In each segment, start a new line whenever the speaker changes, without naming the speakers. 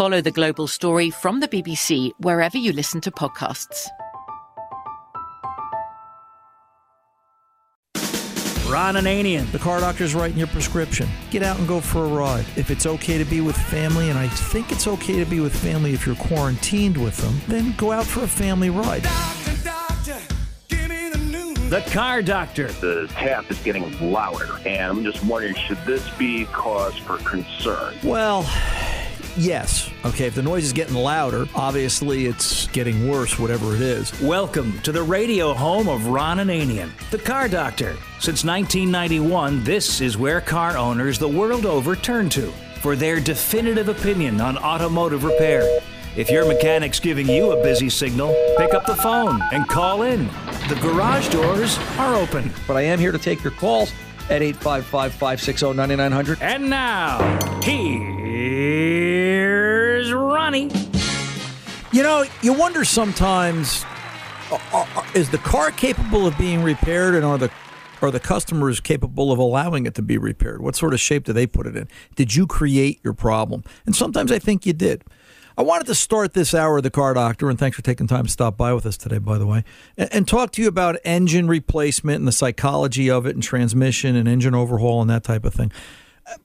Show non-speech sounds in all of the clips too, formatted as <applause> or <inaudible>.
Follow the global story from the BBC wherever you listen to podcasts.
Ron Ananian, the car doctor's writing your prescription. Get out and go for a ride. If it's okay to be with family, and I think it's okay to be with family if you're quarantined with them, then go out for a family ride.
The car doctor.
The tap is getting louder, and I'm just wondering should this be cause for concern?
Well, yes. Okay, if the noise is getting louder, obviously it's getting worse, whatever it is.
Welcome to the radio home of Ron Ananian, the car doctor. Since 1991, this is where car owners the world over turn to for their definitive opinion on automotive repair. If your mechanic's giving you a busy signal, pick up the phone and call in. The garage doors are open.
But I am here to take your calls at 855 560 9900.
And now, here's Ronnie.
You know, you wonder sometimes uh, uh, is the car capable of being repaired and are the are the customers capable of allowing it to be repaired? What sort of shape do they put it in? Did you create your problem? And sometimes I think you did. I wanted to start this hour of the car doctor, and thanks for taking time to stop by with us today, by the way, and, and, talk to you about engine replacement and the psychology of it, and transmission and engine overhaul and that type of thing.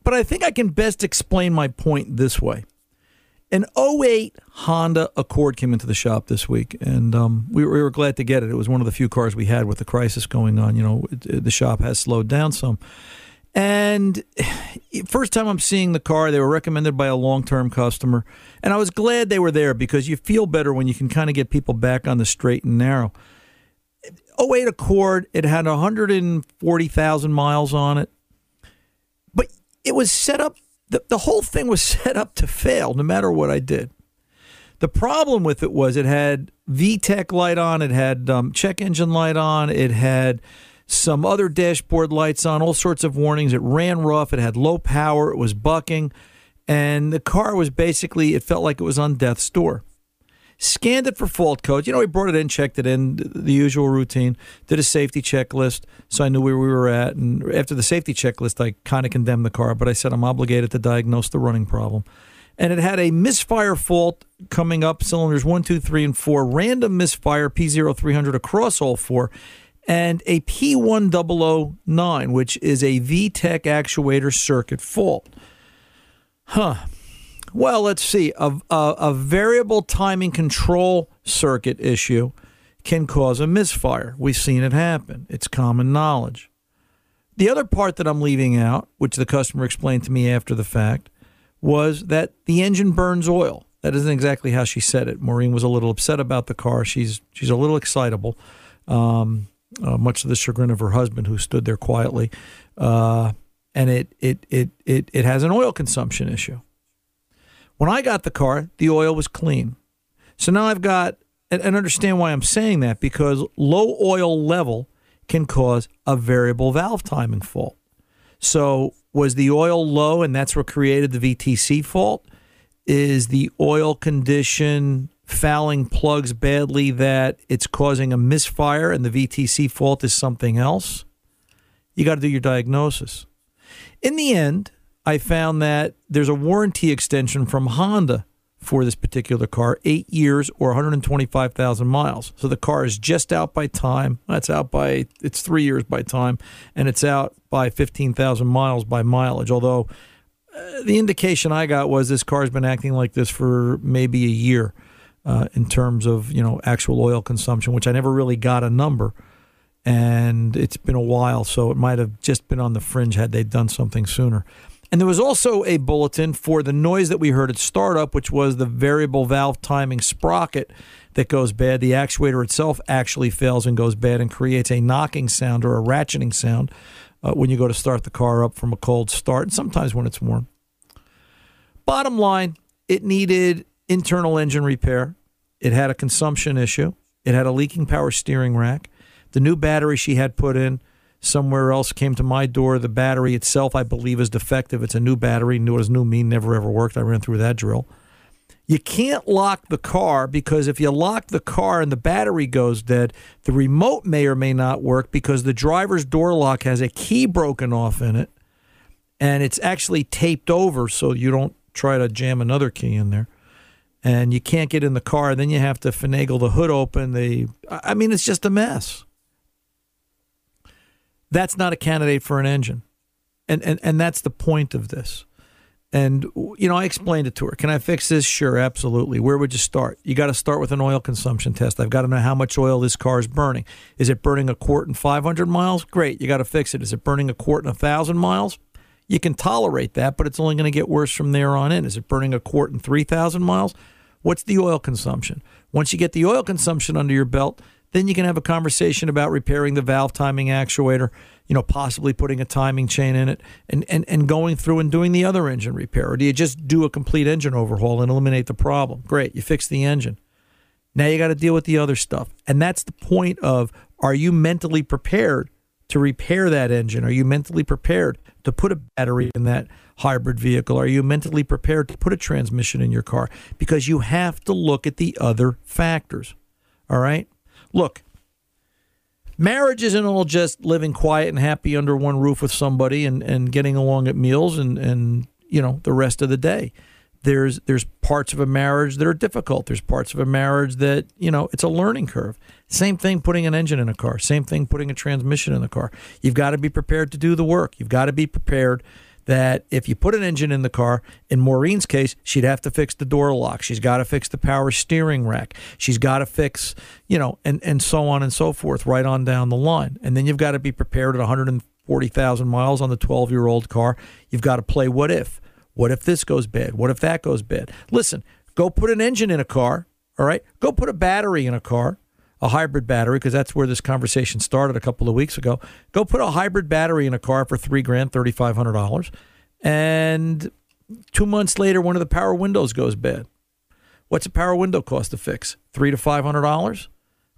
But I think I can best explain my point this way. An 08 Honda Accord came into the shop this week, and um, we, we, were glad to get it. It was one of the few cars we had with the crisis going on. You know, it, the shop has slowed down some. And <sighs> first time I'm seeing the car, they were recommended by a long term customer. And I was glad they were there because you feel better when you can kind of get people back on the straight and narrow. 08 Accord, it had 140,000 miles on it. But it was set up, the, the whole thing was <laughs> set up to fail no matter what I did. The problem with it was it had VTEC light on, it had um, check engine light on, it had some other dashboard lights on, all sorts of warnings. It ran rough, it had low power, it was bucking, and the car was basically, it felt like it was on death's door. Scanned it for fault codes. You know, we brought it in, checked it in, the usual routine, did a safety checklist, so I knew where we were at. And after the safety checklist, I kind of condemned the car, but I said I'm obligated to diagnose the running problem. and it had a misfire fault coming up cylinders one, two, three, and four, random misfire P0300 across all four, and a P1009, which is a VTEC actuator circuit fault. Huh. Well, let's see. A, a, a variable timing control circuit issue can cause a misfire. We've seen it happen, it's common knowledge. The other part that I'm leaving out, which the customer explained to me after the fact, was that the engine burns oil. That isn't exactly how she said it. Maureen was a little upset about the car. She's she's a little excitable, um, uh, much to the chagrin of her husband, who stood there quietly. Uh, and it, it it it it has an oil consumption issue. When I got the car, the oil was clean. So now I've got and, and understand why I'm saying that because low oil level can cause a variable valve timing fault. So, was the oil low and that's what created the VTC fault? Is the oil condition fouling plugs badly that it's causing a misfire and the VTC fault is something else? You got to do your diagnosis. In the end, I found that there's a warranty extension from Honda for this particular car, eight years or 125,000 miles. So the car is just out by time. That's out by, it's three years by time, and it's out by 15,000 miles by mileage. Although uh, the indication I got was this car has been acting like this for maybe a year uh, in terms of, you know, actual oil consumption, which I never really got a number. And it's been a while, so it might have just been on the fringe had they done something sooner. And there was also a bulletin for the noise that we heard at startup, which was the variable valve timing sprocket that goes bad. The actuator itself actually fails and goes bad and creates a knocking sound or a ratcheting sound uh, when you go to start the car up from a cold start, and sometimes when it's warm. Bottom line, it needed internal engine repair. It had a consumption issue. It had a leaking power steering rack. The new battery she had put in somewhere else came to my door. The battery itself, I believe, is defective. It's a new battery. What does new mean? Never ever worked. I ran through that drill. You can't lock the car because if you lock the car and the battery goes dead, the remote may or may not work because the driver's door lock has a key broken off in it and it's actually taped over so you don't try to jam another key in there. And you can't get in the car. Then you have to finagle the hood open. The I mean, it's just a mess that's not a candidate for an engine. And, and, and that's the point of this. And, you know, I explained it to her. Can I fix this? Sure, absolutely. Where would you start? You got to start with an oil consumption test. I've got to know how much oil this car is burning. Is it burning a quart in 500 miles? Great, you got to fix it. Is it burning a quart in 1,000 miles? You can tolerate that, but it's only going to get worse from there on in. Is it burning a quart in 3,000 miles? What's the oil consumption? Once you get the oil consumption under your belt, then you can have a conversation about repairing the valve timing actuator, you know, possibly putting a timing chain in it and, and, and going through and doing the other engine repair. Or do you just do a complete engine overhaul and eliminate the problem? Great, you fix the engine. Now you got to deal with the other stuff. And that's the point of are you mentally prepared to repair that engine? Are you mentally prepared to put a battery in that hybrid vehicle? Are you mentally prepared to put a transmission in your car? Because you have to look at the other factors. All right? Look, marriage isn't all just living quiet and happy under one roof with somebody and, and getting along at meals and, and you know the rest of the day. There's there's parts of a marriage that are difficult. There's parts of a marriage that you know it's a learning curve. Same thing putting an engine in a car. Same thing putting a transmission in the car. You've got to be prepared to do the work. You've got to be prepared that if you put an engine in the car, in Maureen's case, she'd have to fix the door lock. She's got to fix the power steering rack. She's got to fix, you know, and, and so on and so forth, right on down the line. And then you've got to be prepared at 140,000 miles on the 12 year old car. You've got to play what if. What if this goes bad? What if that goes bad? Listen, go put an engine in a car, all right? Go put a battery in a car a hybrid battery because that's where this conversation started a couple of weeks ago. Go put a hybrid battery in a car for three grand, thirty five hundred dollars, and two months later, one of the power windows goes bad. What's a power window cost to fix? Three to five hundred dollars.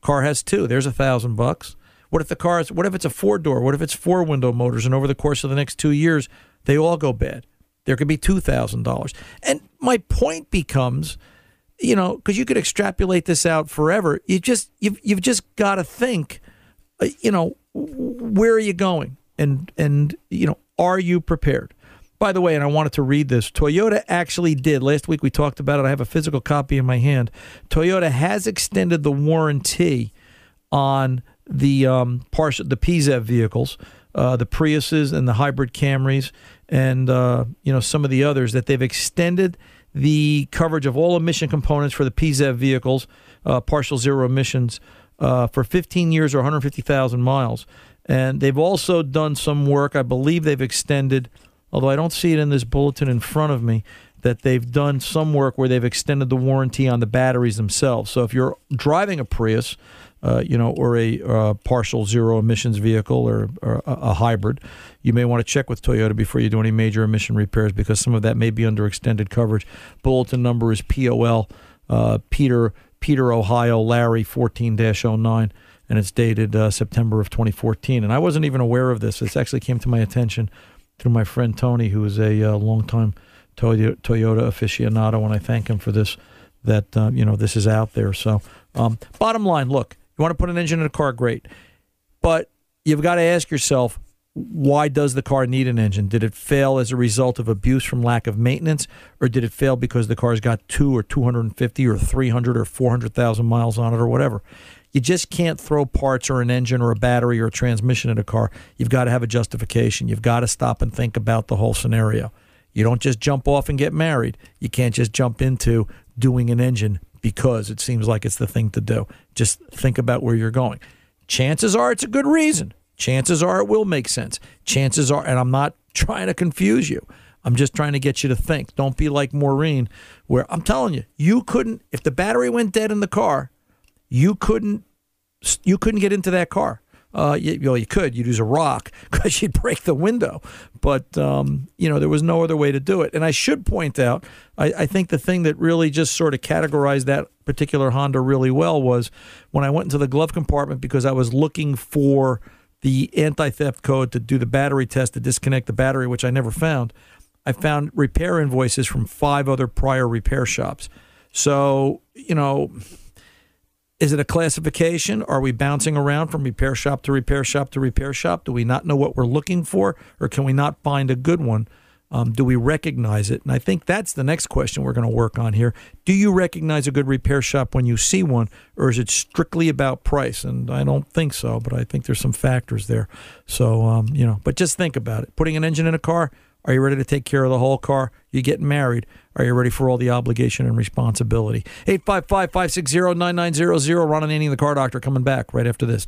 Car has two. There's a thousand bucks. What if the car is? What if it's a four door? What if it's four window motors? And over the course of the next two years, they all go bad. There could be two thousand dollars. And my point becomes you know, because you could extrapolate this out forever. You just you've you've just got to think, uh, you know, where are you going, and and you know, are you prepared? by the way, and I wanted to read this. Toyota actually did. Last week we talked about it. I have a physical copy in my hand. Toyota has extended the warranty on the um, partial, the PZEV vehicles, uh, the Priuses and the hybrid Camrys, and uh, you know some of the others that they've extended the coverage of all emission components for the PZEV vehicles, uh, partial zero emissions, uh, for 15 years or 150,000 miles. And they've also done some work. I believe they've extended, although I don't see it in this bulletin in front of me, that they've done some work where they've extended the warranty on the batteries themselves. So if you're driving a Prius, uh, you know, or a uh, partial zero emissions vehicle or, or a, a, hybrid, you may want to check with Toyota before you do any major emission repairs because some of that may be under extended coverage. Bulletin number is POL uh, Peter Peter Ohio Larry 14-09 and it's dated uh, September of 2014. And I wasn't even aware of this. This actually came to my attention through my friend Tony, who is a uh, longtime Toyota, Toyota aficionado, and I thank him for this. That uh, you know this is out there. So, um, bottom line, look, you want to put an engine in a car, great. But you've got to ask yourself, why does the car need an engine? Did it fail as a result of abuse from lack of maintenance, or did it fail because the car's got two or 250 or 300 or 400,000 miles on it or whatever? You just can't throw parts or an engine or a battery or a transmission in a car. You've got to have a justification. You've got to stop and think about the whole scenario. You don't just jump off and get married. You can't just jump into doing an engine because it seems like it's the thing to do. Just think about where you're going. Chances are it's a good reason. Chances are it will make sense. Chances are, and I'm not trying to confuse you. I'm just trying to get you to think. Don't be like Maureen, where I'm telling you, you couldn't, if the battery went dead in the car, you couldn't, you couldn't get into that car. Uh, you, well, you could. You'd use a rock <laughs> because you'd break the window. But, um, you know, there was no other way to do it. And I should point out, I, I think the thing that really just sort of categorized that particular Honda really well was when I went into the glove compartment because I was looking for the anti theft code to do the battery test to disconnect the battery, which I never found. I found repair invoices from five other prior repair shops. So, you know, is it a classification? Are we bouncing around from repair shop to repair shop to repair shop? Do we not know what we're looking for, or can we not find a good one? Um, do we recognize it? And I think that's the next question we're going to work on here. Do you recognize a good repair shop when you see one, or is it strictly about price? And I don't think so, but I think there's some factors there. So, um, you know, but just think about it. Putting an engine in a car, are you ready to take care of the whole car? You get married? Are you ready for all the obligation and responsibility? 855 560 9900. Ron Ananian, the car doctor, coming back right after this.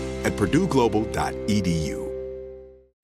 at purdueglobal.edu.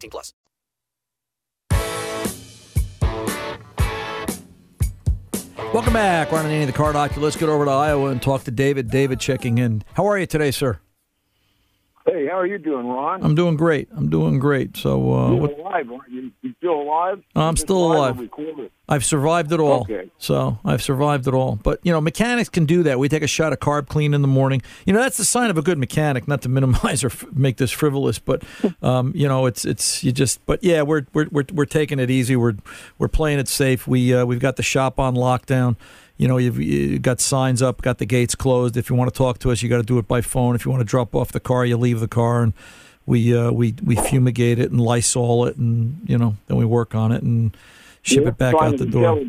18 plus.
Welcome back. Ron Ananian, the car doctor. Let's get over to Iowa and talk to David. David checking in. How are you today, sir?
Hey, how are you doing, Ron?
I'm doing great. I'm doing great. So, uh,
You're
what,
alive, aren't you? You still alive?
I'm
Just
still
live or
alive. I've survived it all.
Okay.
So I've survived it all. But you know, mechanics can do that. We take a shot of carb clean in the morning. You know, that's the sign of a good mechanic. Not to minimize <laughs> or f- make this frivolous, but <laughs> um, you know, it's it's you just. But yeah, we're we're we're, we're taking it easy. We're we're playing it safe. We uh, we've got the shop on lockdown. You know, you've, you've got signs up, got the gates closed. If you want to talk to us, you got to do it by phone. If you want to drop off the car, you leave the car, and we uh, we we fumigate it and Lysol it, and you know, then we work on it and ship
Yeah,
it back out the door.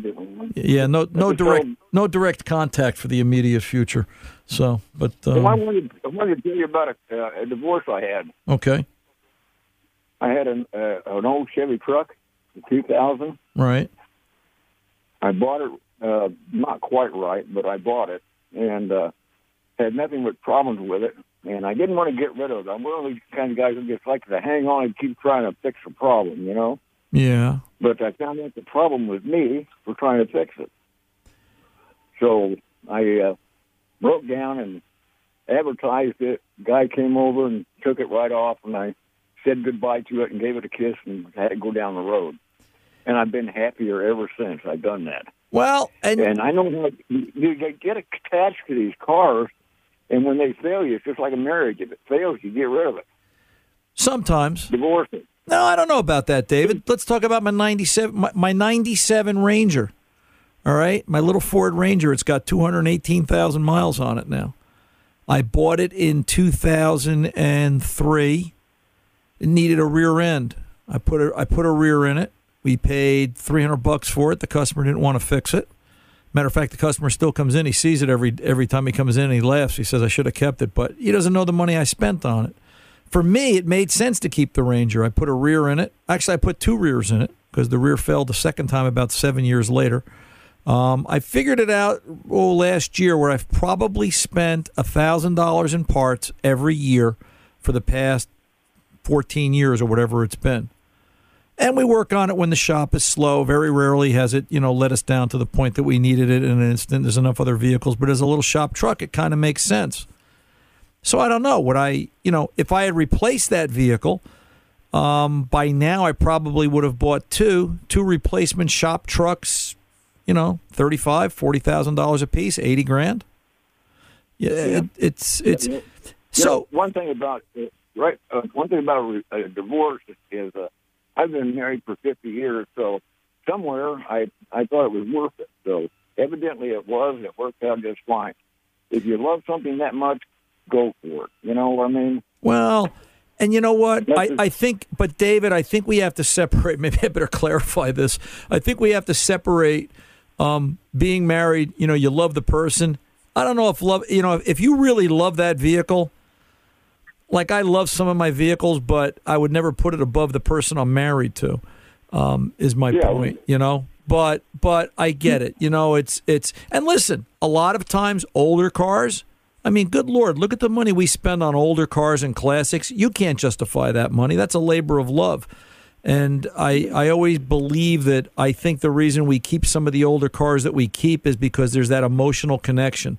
Yeah, no, no direct, no direct contact for the immediate future. So, but
Well, I
um,
wanted, I wanted to tell you about a, uh, a divorce I had.
okay,
I had an uh, an old Chevy truck, in 2000.
right,
I bought it uh, not quite right, but I bought it and uh, had nothing but problems with it. And I didn't want to get rid of it. I'm one of these kind of guys who just like to hang on and keep trying to fix a problem, you know.
Yeah,
But I found out the problem was me for trying to fix it. So I uh, broke down and advertised it. Guy came over and took it right off, and I said goodbye to it and gave it a kiss and had to go down the road. And I've been happier ever since I've done that.
Well, and,
and I know how you, get attached to these cars, and when they fail you, it's just like a marriage. If it fails, you get rid of it,
sometimes.
divorce it.
No, I don't know about that, David. Mm. Let's talk about my '97, my, my '97 Ranger. All right, my little Ford Ranger. It's got 218,000 miles on it now. I bought it in 2003. It needed a rear end. I put a I put a rear in it. We paid 300 bucks for it. The customer didn't want to fix it. Matter of fact, the customer still comes in. He sees it every every time he comes in. and He laughs. He says, "I should have kept it," but he doesn't know the money I spent on it. For me, it made sense to keep the Ranger. I put a rear in it. Actually, I put two rears in it because the rear failed the second time about seven years later. Um, I figured it out oh, last year where I've probably spent thousand dollars in parts every year for the past fourteen years or whatever it's been. And we work on it when the shop is slow. Very rarely has it, you know, let us down to the point that we needed it in an instant. There's enough other vehicles, but as a little shop truck, it kind of makes sense. So I don't know. Would I, you know, if I had replaced that vehicle, um, by now I probably would have bought two, two replacement shop trucks, you know, thirty-five, forty thousand dollars a piece, eighty grand. Yeah, It, it's it's
You
so
know, one thing about right, uh, one thing about a, a divorce is uh, I've been married for 50 years, so somewhere I I thought it was worth it. So evidently it was. It worked out just fine. If you love something that much, go for it. You know what I mean?
Well, and you know what? I, I think, but David, I think we have to separate. <laughs> Maybe I better clarify this. I think we have to separate um, being married. You know, you love the person. I don't know if love, you know, if you really love that vehicle, like I love some of my vehicles, but I would never put it above the person I'm married to. Um, is my
Yeah.
point, you know? But but I get it. You know, it's it's and listen, a lot of times older cars, I mean, good lord, look at the money we spend on older cars and classics. You can't justify that money. That's a labor of love. And I, I always believe that I think the reason we keep some of the older cars that we keep is because there's that emotional connection.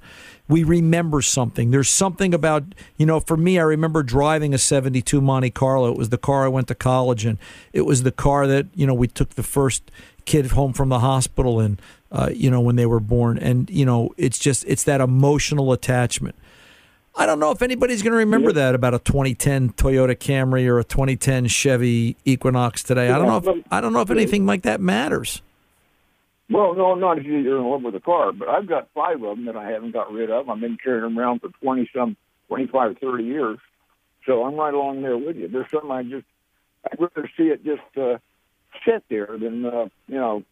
We remember something. There's something about, you know, for me, I remember driving a 72 Monte Carlo. It was the car I went to college in. It was the car that, you know, we took the first kid home from the hospital and uh, you know when they were born, and you know it's just it's that emotional attachment. I don't know if anybody's going to remember yeah. that about a 2010 Toyota Camry or a 2010 Chevy Equinox today. Yeah, I don't know if I don't know if anything like that matters.
Well, no, not if you're in love with a car, but I've got five of them that I haven't got rid of. I've been carrying them around for 20 some, 25, 30 years. So I'm right along there with you. There's something I just, I'd rather see it just uh, sit there than, uh, you know,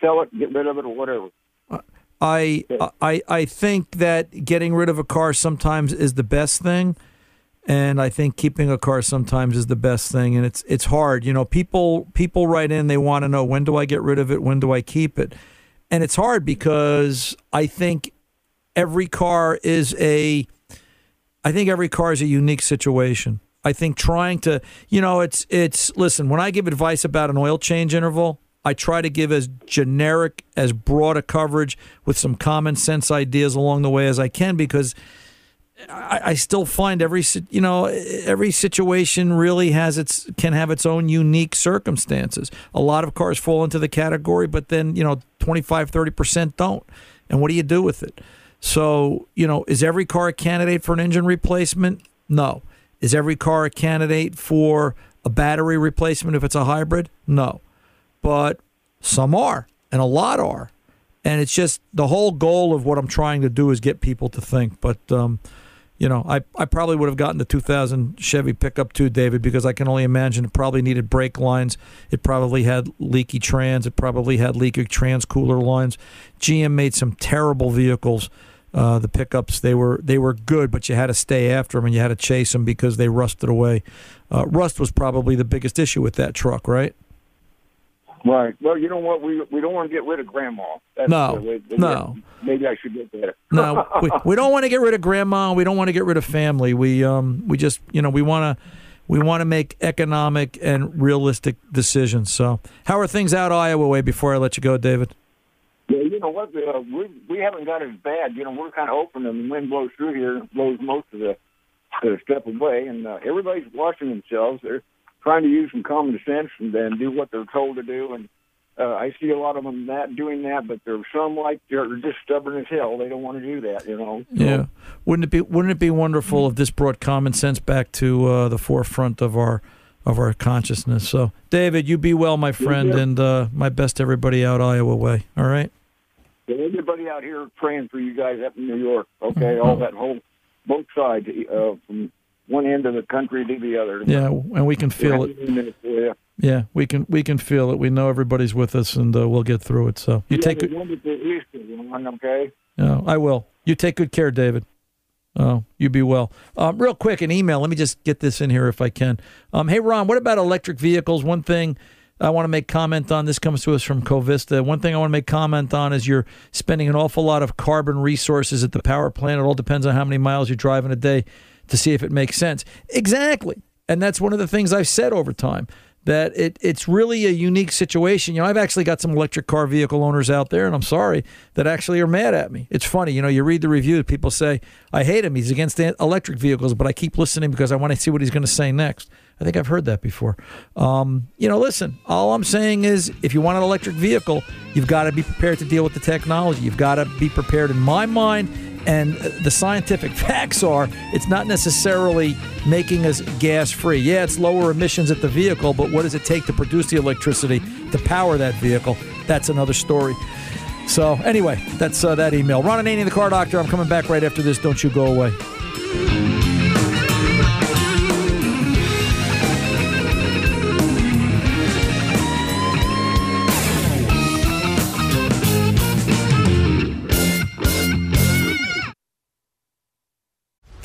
sell it, get rid of it, or whatever.
Uh, I, I, I think that getting rid of a car sometimes is the best thing and I think keeping a car sometimes is the best thing. And it's it's hard, you know. People people write in, they want to know when do I get rid of it, when do I keep it, and it's hard because I think every car is a, I think every car is a unique situation. I think trying to, you know, it's it's listen. When I give advice about an oil change interval, I try to give as generic, as broad a coverage with some common sense ideas along the way as I can because I, I, still find every you know every situation really has its can have its own unique circumstances. A lot of cars fall into the category, but then you know 25 30 percent don't. And what do you do with it? So you know, is every car a candidate for an engine replacement? No. Is every car a candidate for a battery replacement if it's a hybrid? No. But some are, and a lot are. And it's just the whole goal of what I'm trying to do is get people to think. But um, you know, I, I probably would have gotten the 2000 Chevy pickup too, David, because I can only imagine it probably needed brake lines. It probably had leaky trans. It probably had leaky trans cooler lines. GM made some terrible vehicles. Uh, the pickups they were they were good, but you had to stay after them and you had to chase them because they rusted away. Uh, rust was probably the biggest issue with that truck, right?
Right. Well, you know what? We we don't want to get rid of grandma.
That's no. The, the,
no. Maybe I should get that. <laughs>
no, we, we don't want to get rid of grandma. We don't want to get rid of family. We um we just you know we want to we want to make economic and realistic decisions. So, how are things out Iowa way? Before I let you go, David.
Yeah, you know what? Uh, we we haven't got as bad. You know, we're kind of open, and the wind blows through here, blows most of the the stuff away, and uh, everybody's washing themselves. They're trying to use some common sense and then do what they're told to do. And uh, I see a lot of them that doing that, but there are some like they're just stubborn as hell. They don't want to do that, you know.
So, yeah, wouldn't it be Wouldn't it be wonderful if this brought common sense back to uh, the forefront of our of our consciousness? So, David, you be well, my friend, yeah. and uh, my best to everybody out Iowa way. All right.
Yeah, everybody out here praying for you guys up in New York. Okay, mm-hmm. all that whole both sides uh, from one end of the country to the other.
Yeah, and we can feel it. Yeah, we can we can feel it. We know everybody's with us, and uh, we'll get through it. So you, take good.
One, Okay.
No, I will. You take good care, David. Oh, you be well. Um, real quick, an email. Let me just get this in here if I can. Um, hey, Ron, what about electric vehicles? One thing I want to make comment on. This comes to us from Covista. One thing I want to make comment on is you're spending an awful lot of carbon resources at the power plant. It all depends on how many miles you drive in a day to see if it makes sense. Exactly. And that's one of the things I've said over time that it, it's really a unique situation. You know, I've actually got some electric car vehicle owners out there, and I'm sorry, that actually are mad at me. It's funny, you know, you read the review, people say, I hate him. He's against electric vehicles, but I keep listening because I want to see what he's going to say next. I think I've heard that before. Um, you know, listen, all I'm saying is if you want an electric vehicle, you've got to be prepared to deal with the technology. You've got to be prepared, in my mind, and the scientific <laughs> facts are it's not necessarily making us gas free. Yeah, it's lower emissions at the vehicle, but what does it take to produce the electricity to power that vehicle? That's another story. So, anyway, that's uh, that email. Ron Ananian, the car doctor. I'm coming back right after this. Don't you go away.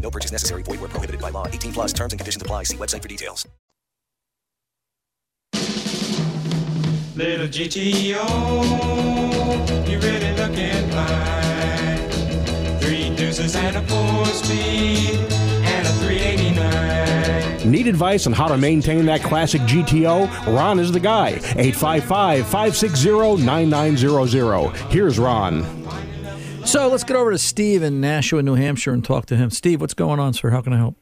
No purchase necessary. Void where prohibited by law. 18 plus terms and conditions apply. See website for details.
Little GTO, you really looking fine. Three deuces and a four speed and a 389.
Need advice on how to maintain that classic GTO? Ron is the guy. 855 560 9900. Here's Ron.
So let's get over to Steve in Nashua, New Hampshire, and talk to him. Steve, what's going on, sir? How can I help?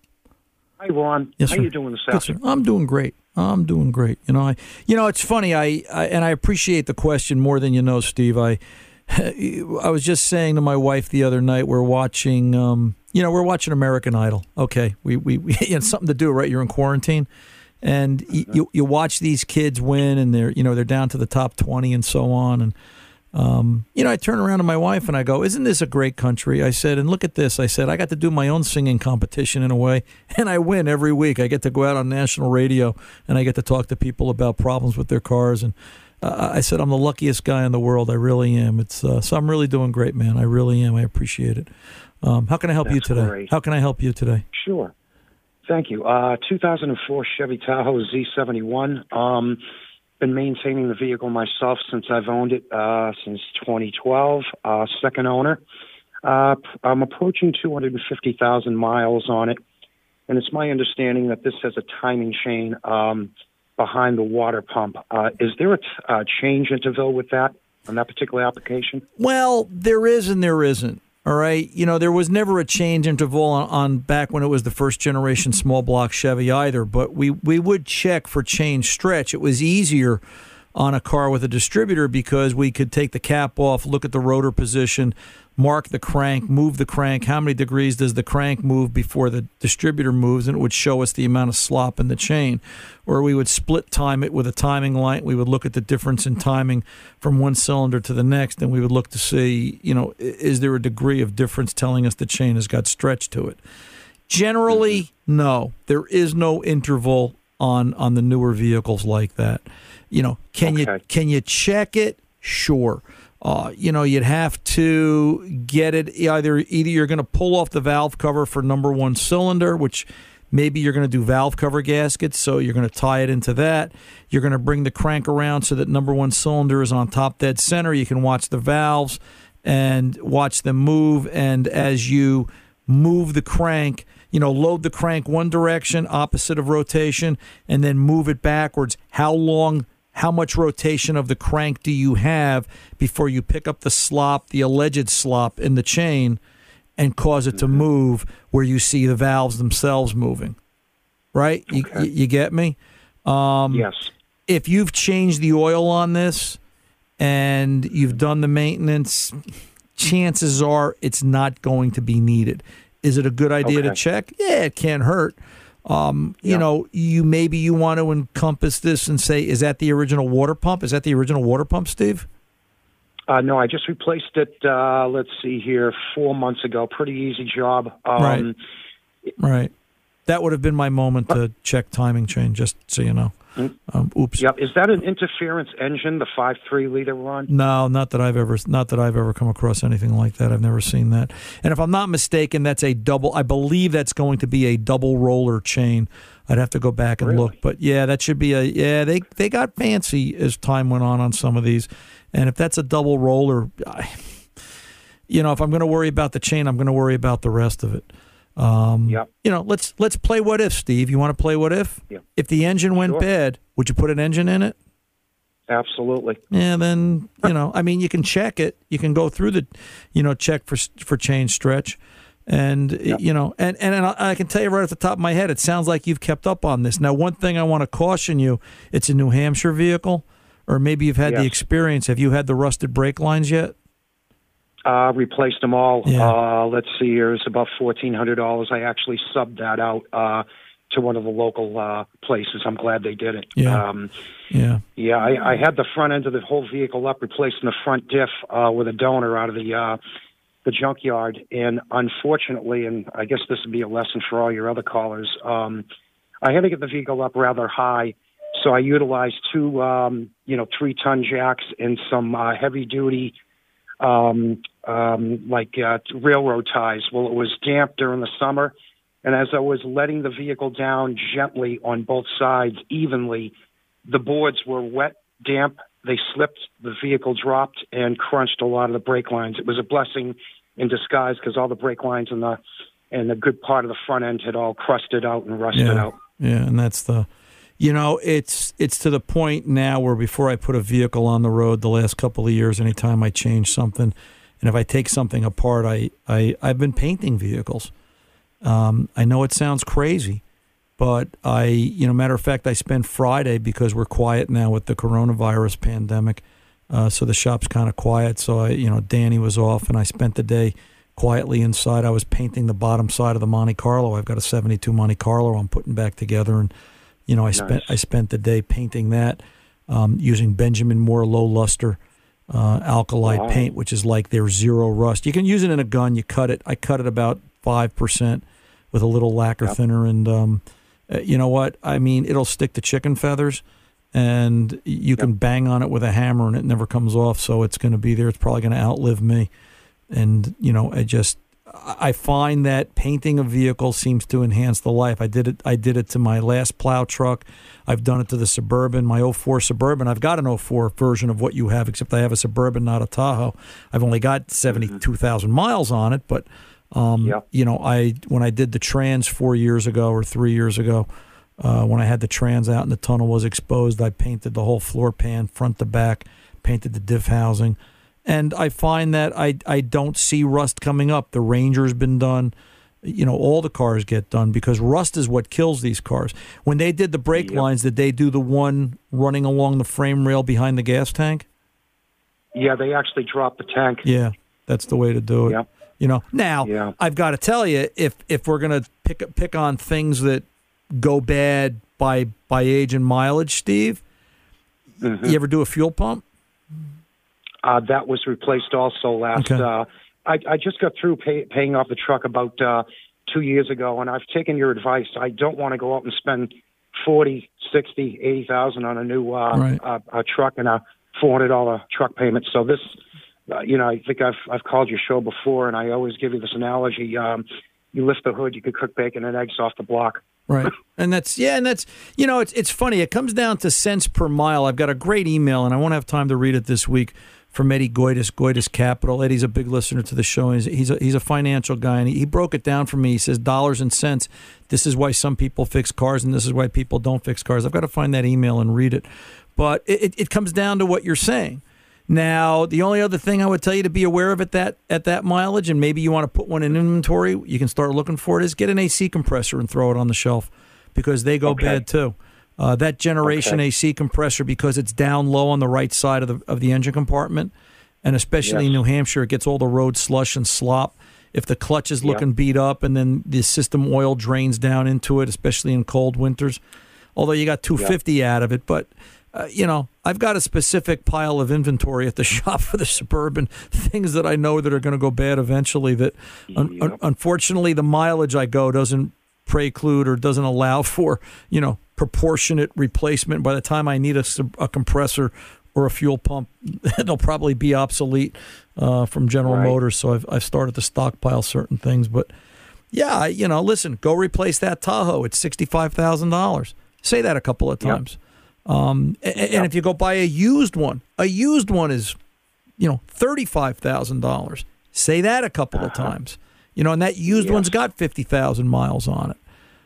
Hi, Ron.
Yes,
How
sir.
you doing this
Good, sir. I'm doing great. I'm doing great. You know, I, you know, it's funny. I, I and I appreciate the question more than you know, Steve. I, <laughs> I was just saying to my wife the other night, we're watching, um, you know, we're watching American Idol. Okay, we, we, <laughs> we it's something to do, right? You're in quarantine, and you, you watch these kids win, and they're, you know, they're down to the top twenty and so on, and. Um, you know, I turn around to my wife and I go, "Isn't this a great country?" I said, "And look at this." I said, "I got to do my own singing competition in a way, <laughs> and I win every week. I get to go out on national radio and I get to talk to people about problems with their cars." And uh, I said, "I'm the luckiest guy in the world. I really am." It's uh, so I'm really doing great, man. I really am. I appreciate it. Um, how can I help you today?
great.
How can I help you today?
Sure. Thank you. Uh, 2004 Chevy Tahoe Z71. Um, been maintaining the vehicle myself since I've owned it uh, since 2012. Uh, second owner. Uh, I'm approaching 250,000 miles on it, and it's my understanding that this has a timing chain um, behind the water pump. Uh, is there a change interval with that on that particular application?
Well, there is and there isn't. All right. You know, there was never a change interval on, on back when it was the first generation small block Chevy either, but we, we would check for chain stretch. It was easier on a car with a distributor because we could take the cap off, look at the rotor position, mark the crank, move the crank, how many degrees does the crank move before the distributor moves, and it would show us the amount of slop in the chain. Or we would split time it with a timing light. We would look at the difference in timing from one cylinder to the next, and we would look to see, you know, is there a degree of difference telling us the chain has got stretch to it. Generally, mm-hmm. no. There is no interval on on the newer vehicles like that. You know, can you can you check it? Sure. Uh, you know, you'd have to get it either either you're going to pull off the valve cover for number one cylinder, which Maybe you're going to do valve cover gaskets, so you're going to tie it into that. You're going to bring the crank around so that number one cylinder is on top dead center. You can watch the valves and watch them move. And as you move the crank, you know, load the crank one direction, opposite of rotation, and then move it backwards. How long, how much rotation of the crank do you have before you pick up the slop, the alleged slop in the chain, and cause it to move where you see the valves themselves moving? Right? You, you, you get me? Um,
yes.
If you've changed the oil on this and you've done the maintenance, chances are it's not going to be needed. Is it a good idea to check? Yeah, it can't hurt. Um, You know, you maybe you want to encompass this and say, is that the original water pump? Is that the original water pump, Steve?
Uh, no, I just replaced it. Uh, let's see here, four months ago. Pretty easy job. Um,
Right. Right. That would have been my moment to check timing chain, just so you know. Um, oops.
Yep. Is that an interference engine, the five three liter one?
No, not that I've ever not that I've ever come across anything like that. I've never seen that. And if I'm not mistaken, that's a double. I believe that's going to be a double roller chain. I'd have to go back and look, but yeah, that should be a yeah. They they got fancy as time went on on some of these, and if that's a double roller, I, you know, if I'm going to worry about the chain, I'm going to worry about the rest of it. Um,
Yep.
You know, let's let's play what if, Steve. You want to play what if?
Yeah.
If the engine went
Sure.
bad, would you put an engine in it?
Absolutely.
Yeah, then you know, I mean, you can check it. You can go through the, you know, check for for chain stretch, and you know, and and I I can tell you right off the top of my head, it sounds like you've kept up on this. Now, one thing I want to caution you: it's a New Hampshire vehicle, or maybe you've had the experience. Have you had the rusted brake lines yet?
Uh, replaced them all.
Yeah.
Uh, let's see here. It's about fourteen hundred dollars. I actually subbed that out uh, to one of the local uh, places. I'm glad they did it.
Yeah.
Um,
Yeah.
yeah, I, I had the front end of the whole vehicle up, replacing the front diff uh, with a donor out of the uh, the junkyard. And unfortunately, and I guess this would be a lesson for all your other callers, um, I had to get the vehicle up rather high. So I utilized two, um, you know, three ton jacks and some uh, heavy duty, um, um, like uh, railroad ties. Well, it was damp during the summer. And as I was letting the vehicle down gently on both sides evenly, the boards were wet, damp. They slipped. The vehicle dropped and crunched a lot of the brake lines. It was a blessing in disguise because all the brake lines and the and the good part of the front end had all crusted out and rusted
yeah.
out.
Yeah, and that's the, you know, it's it's to the point now where before I put a vehicle on the road, the last couple of years, anytime I change something, and if I take something apart, I I I've been painting vehicles. Um, I know it sounds crazy, but I, you know, matter of fact, I spent Friday because we're quiet now with the coronavirus pandemic. Uh, so the shop's kind of quiet. So I, you know, Danny was off, and I spent the day quietly inside. I was painting the bottom side of the Monte Carlo. I've got a '72 Monte Carlo. I'm putting back together, and you know, I spent I spent the day painting that um, using Benjamin Moore low luster uh, alkali
Wow.
paint, which is like their zero rust. You can use it in a gun. You cut it. I cut it about five percent with a little lacquer thinner, and um, uh, you know what? I mean, it'll stick to chicken feathers, and you can bang on it with a hammer, and it never comes off. So it's going to be there. It's probably going to outlive me. And you know, I just I find that painting a vehicle seems to enhance the life. I did it. I did it to my last plow truck. I've done it to the Suburban, my 04 Suburban. I've got an 04 version of what you have, except I have a Suburban, not a Tahoe. I've only got 72,000 miles on it, but um, you know, I when I did the trans four years ago or three years ago, uh, when I had the trans out and the tunnel was exposed, I painted the whole floor pan front to back, painted the diff housing, and I find that I I don't see rust coming up. The Ranger's been done. You know, all the cars get done because rust is what kills these cars. When they did the brake lines, did they do the one running along the frame rail behind the gas tank?
Yeah, they actually dropped the tank.
Yeah, that's the way to do it.
Yep.
You know, now
Yeah.
I've got to tell you, if if we're gonna pick pick on things that go bad by by age and mileage, Steve,
Mm-hmm.
you ever do a fuel pump?
Uh, that was replaced also last.
Okay.
Uh, I, I just got through pay, paying off the truck about uh, two years ago, and I've taken your advice. I don't want to go out and spend forty, sixty, eighty thousand on a new uh,
Right.
uh, a truck and a four hundred dollar truck payment. So this, uh, you know, I think I've I've called your show before, and I always give you this analogy. Um, you lift the hood, you could cook bacon and eggs off the block.
Right. And that's yeah, and that's you know, it's it's funny. It comes down to cents per mile. I've got a great email and I won't have time to read it this week from Eddie Goitis, Goitis Capital. Eddie's a big listener to the show. He's he's a, he's a financial guy and he, he broke it down for me. He says dollars and cents. This is why some people fix cars and this is why people don't fix cars. I've got to find that email and read it. But it, it, it comes down to what you're saying. Now, the only other thing I would tell you to be aware of at that at that mileage, and maybe you want to put one in inventory, you can start looking for it. Is get an AC compressor and throw it on the shelf because they go
Okay.
bad too. Uh, that generation
Okay.
AC compressor because it's down low on the right side of the of the engine compartment, and especially in New Hampshire, it gets all the road slush and slop. If the clutch is
Yeah.
looking beat up, and then the system oil drains down into it, especially in cold winters, although you got 250 out of it, but uh, you know, I've got a specific pile of inventory at the <laughs> shop for the suburban things that I know that are going to go bad eventually. That un- un- unfortunately, the mileage I go doesn't preclude or doesn't allow <laughs> for you know proportionate replacement. By the time I need a, a compressor or a fuel pump, <laughs> they'll probably be obsolete uh, from General
Right.
Motors. So I've I've started to stockpile certain things, but. Yeah, you know, listen, go replace that Tahoe. It's sixty-five thousand dollars. Say that a couple of
Yep.
times. Um, a- a- and if you go buy a used one, a used one is, you know, thirty-five thousand dollars. Say that a couple of times. You know, and that used one's got fifty thousand miles on it.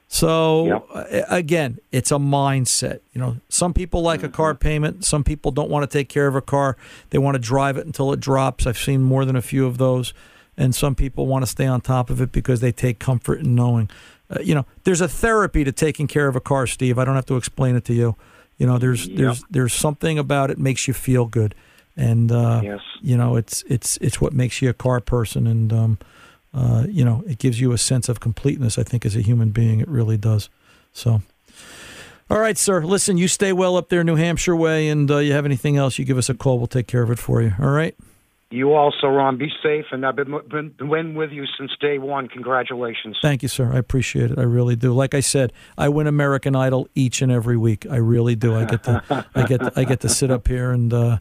So uh, again, it's a mindset. You know, some people like a car payment. Some people don't want to take care of a car. They want to drive it until it drops. I've seen more than a few of those. And some people want to stay on top of it because they take comfort in knowing. Uh, you know, there's a therapy to taking care of a car, Steve. I don't have to explain it to you. You know, there's there's there's something about it makes you feel good, and uh,
Yes.
you know, it's it's it's what makes you a car person, and um, uh, you know, it gives you a sense of completeness. I think as a human being, it really does. So, all right, sir. Listen, you stay well up there, New Hampshire way, and uh, you have anything else, you give us a call. We'll take care of it for you. All right.
You also, Ron. Be safe, and I've been, been been with you since day one. Congratulations.
Thank you, sir. I appreciate it. I really do. Like I said, I win American Idol each and every week. I really do. I get to, I get, to, I get to sit up here, and uh,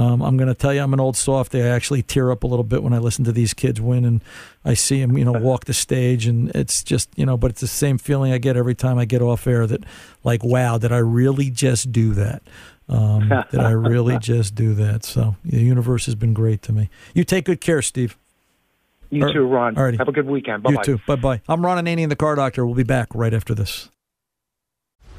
um, I'm going to tell you, I'm an old softy. I actually tear up a little bit when I listen to these kids win, and I see them, you know, <laughs> walk the stage, and it's just, you know, but it's the same feeling I get every time I get off air. That, like, wow, did I really just do that? Um, did I really <laughs> just do that? So the universe has been great to me. You take good care, Steve.
You
All-
too, Ron.
alrighty.
Have a good weekend. Bye
You too. Bye bye. I'm Ron Ananian, the car doctor. We'll be back right after this.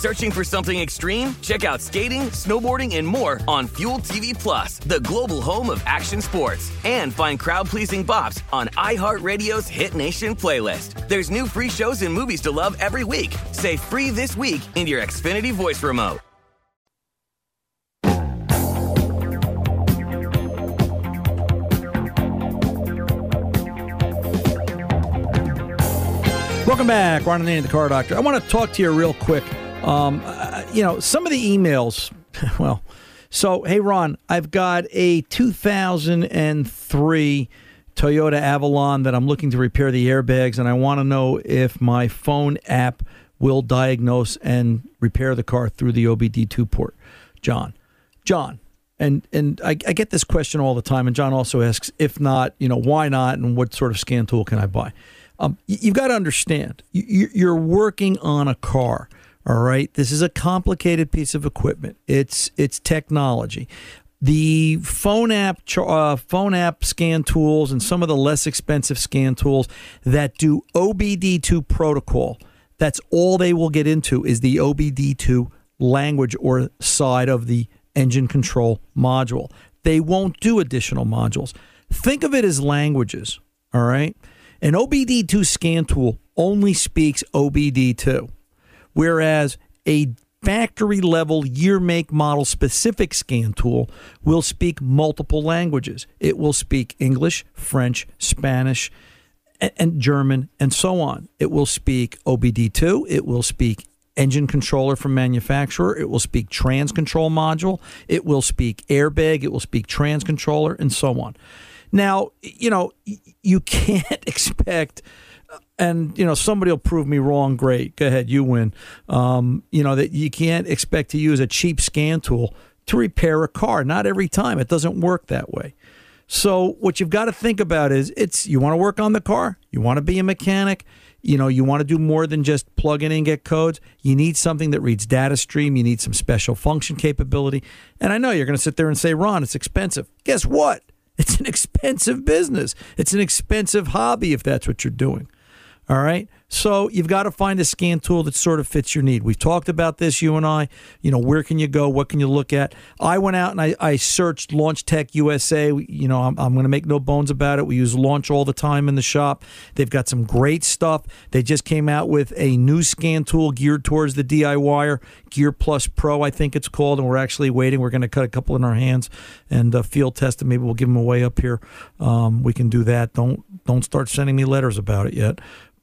Searching for something extreme? Check out skating, snowboarding, and more on Fuel TV Plus, the global home of action sports. And find crowd-pleasing bops on iHeartRadio's Hit Nation playlist. There's new free shows and movies to love every week. Say free this week in your Xfinity voice remote.
Welcome back, Ron Ananian, the Car Doctor. I want to talk to you real quick. Um, uh, you know, some of the emails. <laughs> Well, so hey, Ron, I've got a 2003 Toyota Avalon that I'm looking to repair the airbags, and I want to know if my phone app will diagnose and repair the car through the OBD2 port. John, John, and and I, I get this question all the time, and John also asks, if not, you know, why not, and what sort of scan tool can I buy? Um, you've got to understand, you, you're working on a car. All right, this is a complicated piece of equipment. It's it's technology. The phone app, uh, phone app scan tools, and some of the less expensive scan tools that do OBD2 protocol. That's all they will get into is the OBD2 language or side of the engine control module. They won't do additional modules. Think of it as languages. All right, an OBD2 scan tool only speaks OBD2 whereas a factory level year make model specific scan tool will speak multiple languages. It will speak english french spanish and, german and so on. It will speak obd2 it will speak engine controller from manufacturer. It will speak trans control module. It will speak airbag. It will speak trans controller and so on. Now you know you can't <laughs> expect and you know somebody will prove me wrong. Great, go ahead, you win. Um, you know that you can't expect to use a cheap scan tool to repair a car. Not every time. It doesn't work that way. So what you've got to think about is it's you want to work on the car. You want to be a mechanic. You know, you want to do more than just plug in and get codes. You need something that reads data stream. You need some special function capability. And I know you're going to sit there and say, Ron, it's expensive. Guess what? It's an <laughs> expensive business. It's an expensive hobby if that's what you're doing. All right. So you've got to find a scan tool that sort of fits your need. We've talked about this, you and I. You know, where can you go? What can you look at? I went out and I, I searched Launch Tech USA. You know, I'm, I'm going to make no bones about it. We use Launch all the time in the shop. They've got some great stuff. They just came out with a new scan tool geared towards the DIYer, Gear Plus Pro, I think it's called. And we're actually waiting. We're going to cut a couple in our hands and uh, field test, and maybe we'll give them away up here. Um, we can do that. Don't don't start sending me letters about it yet.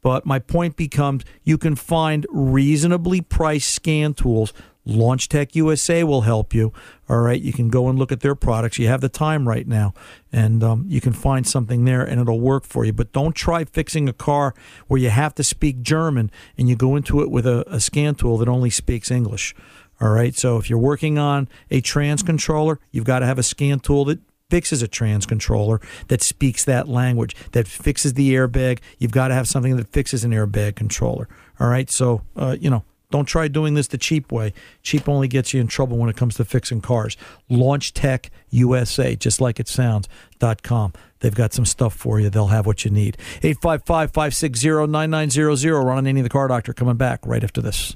But my point becomes you can find reasonably priced scan tools. Launch Tech USA will help you. All right. You can go and look at their products. You have the time right now, and um, you can find something there and it'll work for you. But don't try fixing a car where you have to speak German and you go into it with a, a scan tool that only speaks English. All right. So if you're working on a trans controller, you've got to have a scan tool that fixes a trans controller that speaks that language, that fixes the airbag. You've got to have something that fixes an airbag controller. All right. So, uh, you know, don't try doing this the cheap way. Cheap only gets you in trouble when it comes to fixing cars. Launch Tech USA, just like it sounds, dot com. They've got some stuff for you. They'll have what you need. 855 560 9900. Ron and the Car Doctor coming back right after this.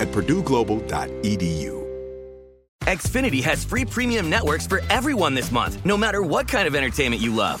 at purdueglobal.edu.
Xfinity has free premium networks for everyone this month, no matter what kind of entertainment you love.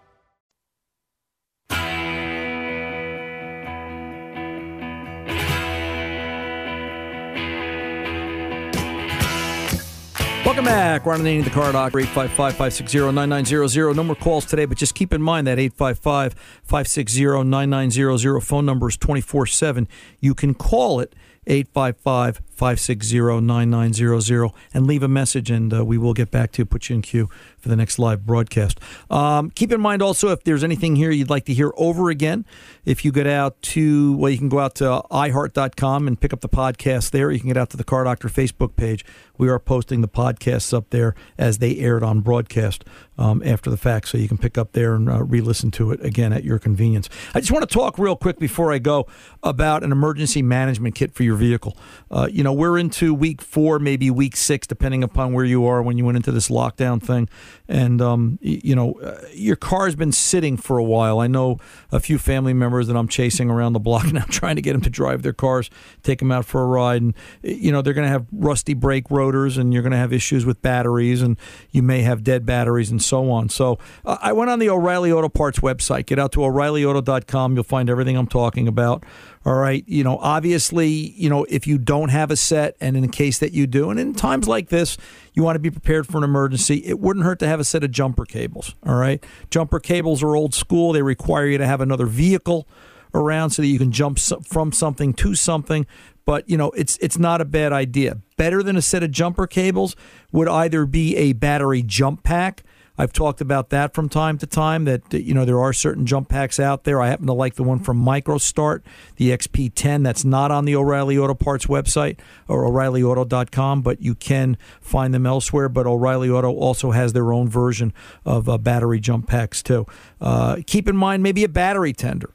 Welcome back. Ron Ananian, the car doctor, 855 560 9900. No more calls today, but just keep in mind that 855 560 9900 phone number is 24 7. You can call it 855 560 9900 and leave a message, and uh, we will get back to you, put you in queue for the next live broadcast. Um, keep in mind also if there's anything here you'd like to hear over again, if you get out to, well, you can go out to iHeart.com and pick up the podcast there. You can get out to the Car Doctor Facebook page. We are posting the podcasts up there as they aired on broadcast um, after the fact, so you can pick up there and uh, re listen to it again at your convenience. I just want to talk real quick before I go about an emergency management kit for your vehicle. Uh, you know, we're into week four, maybe week six, depending upon where you are when you went into this lockdown thing. And, um, you know, uh, your car's been sitting for a while. I know a few family members that I'm chasing around the block <laughs> now trying to get them to drive their cars, take them out for a ride. And, you know, they're going to have rusty brake rotors and you're going to have issues with batteries and you may have dead batteries and so on. So uh, I went on the O'Reilly Auto Parts website. Get out to o'ReillyAuto.com. You'll find everything I'm talking about. All right. You know, obviously, you know, if you don't have a set and in the case that you do, and in times like this, you want to be prepared for an emergency, it wouldn't hurt to have a set of jumper cables. All right. Jumper cables are old school. They require you to have another vehicle around so that you can jump from something to something. But you know, it's it's not a bad idea. Better than a set of jumper cables would either be a battery jump pack. I've talked about that from time to time. That you know there are certain jump packs out there. I happen to like the one from MicroStart, the XP10. That's not on the O'Reilly Auto Parts website or O'ReillyAuto.com, but you can find them elsewhere. But O'Reilly Auto also has their own version of uh, battery jump packs too. Uh, keep in mind maybe a battery tender.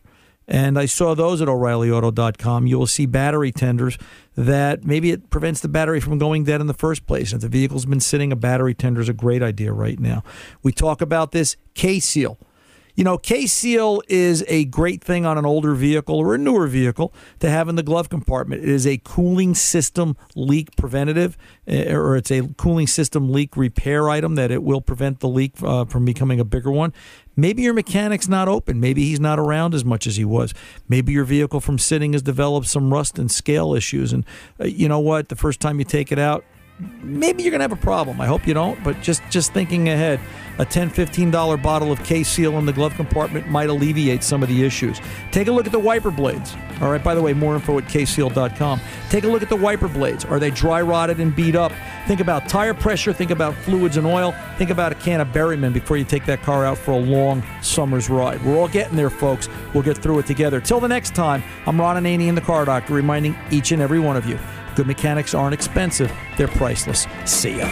And I saw those at O'ReillyAuto.com. You will see battery tenders that maybe it prevents the battery from going dead in the first place. If the vehicle's been sitting, a battery tender is a great idea right now. We talk about this K Seal. You know, K Seal is a great thing on an older vehicle or a newer vehicle to have in the glove compartment. It is a cooling system leak preventative, eh, or it's a cooling system leak repair item that it will prevent the leak uh, from becoming a bigger one. Maybe your mechanic's not open. Maybe he's not around as much as he was. Maybe your vehicle from sitting has developed some rust and scale issues. And uh, you know what? The first time you take it out, maybe you're going to have a problem. I hope you don't, but just just thinking ahead, a $10, $15 bottle of K-Seal in the glove compartment might alleviate some of the issues. Take a look at the wiper blades. All right, by the way, more info at kseal.com. Take a look at the wiper blades. Are they dry rotted and beat up? Think about tire pressure, think about fluids and oil, think about a can of Berryman before you take that car out for a long summer's ride. We're all getting there, folks. We'll get through it together. Till the next time, I'm Ron Ananian, the car doctor, reminding each and every one of you Good mechanics aren't expensive, they're priceless. See ya.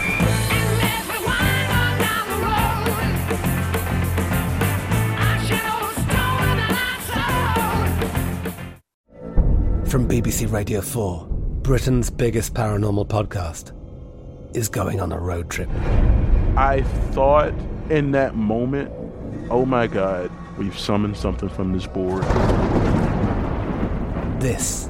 From BBC Radio 4, Britain's biggest paranormal podcast is going on a road trip.
I thought in that moment, oh my God, we've summoned something from this board.
This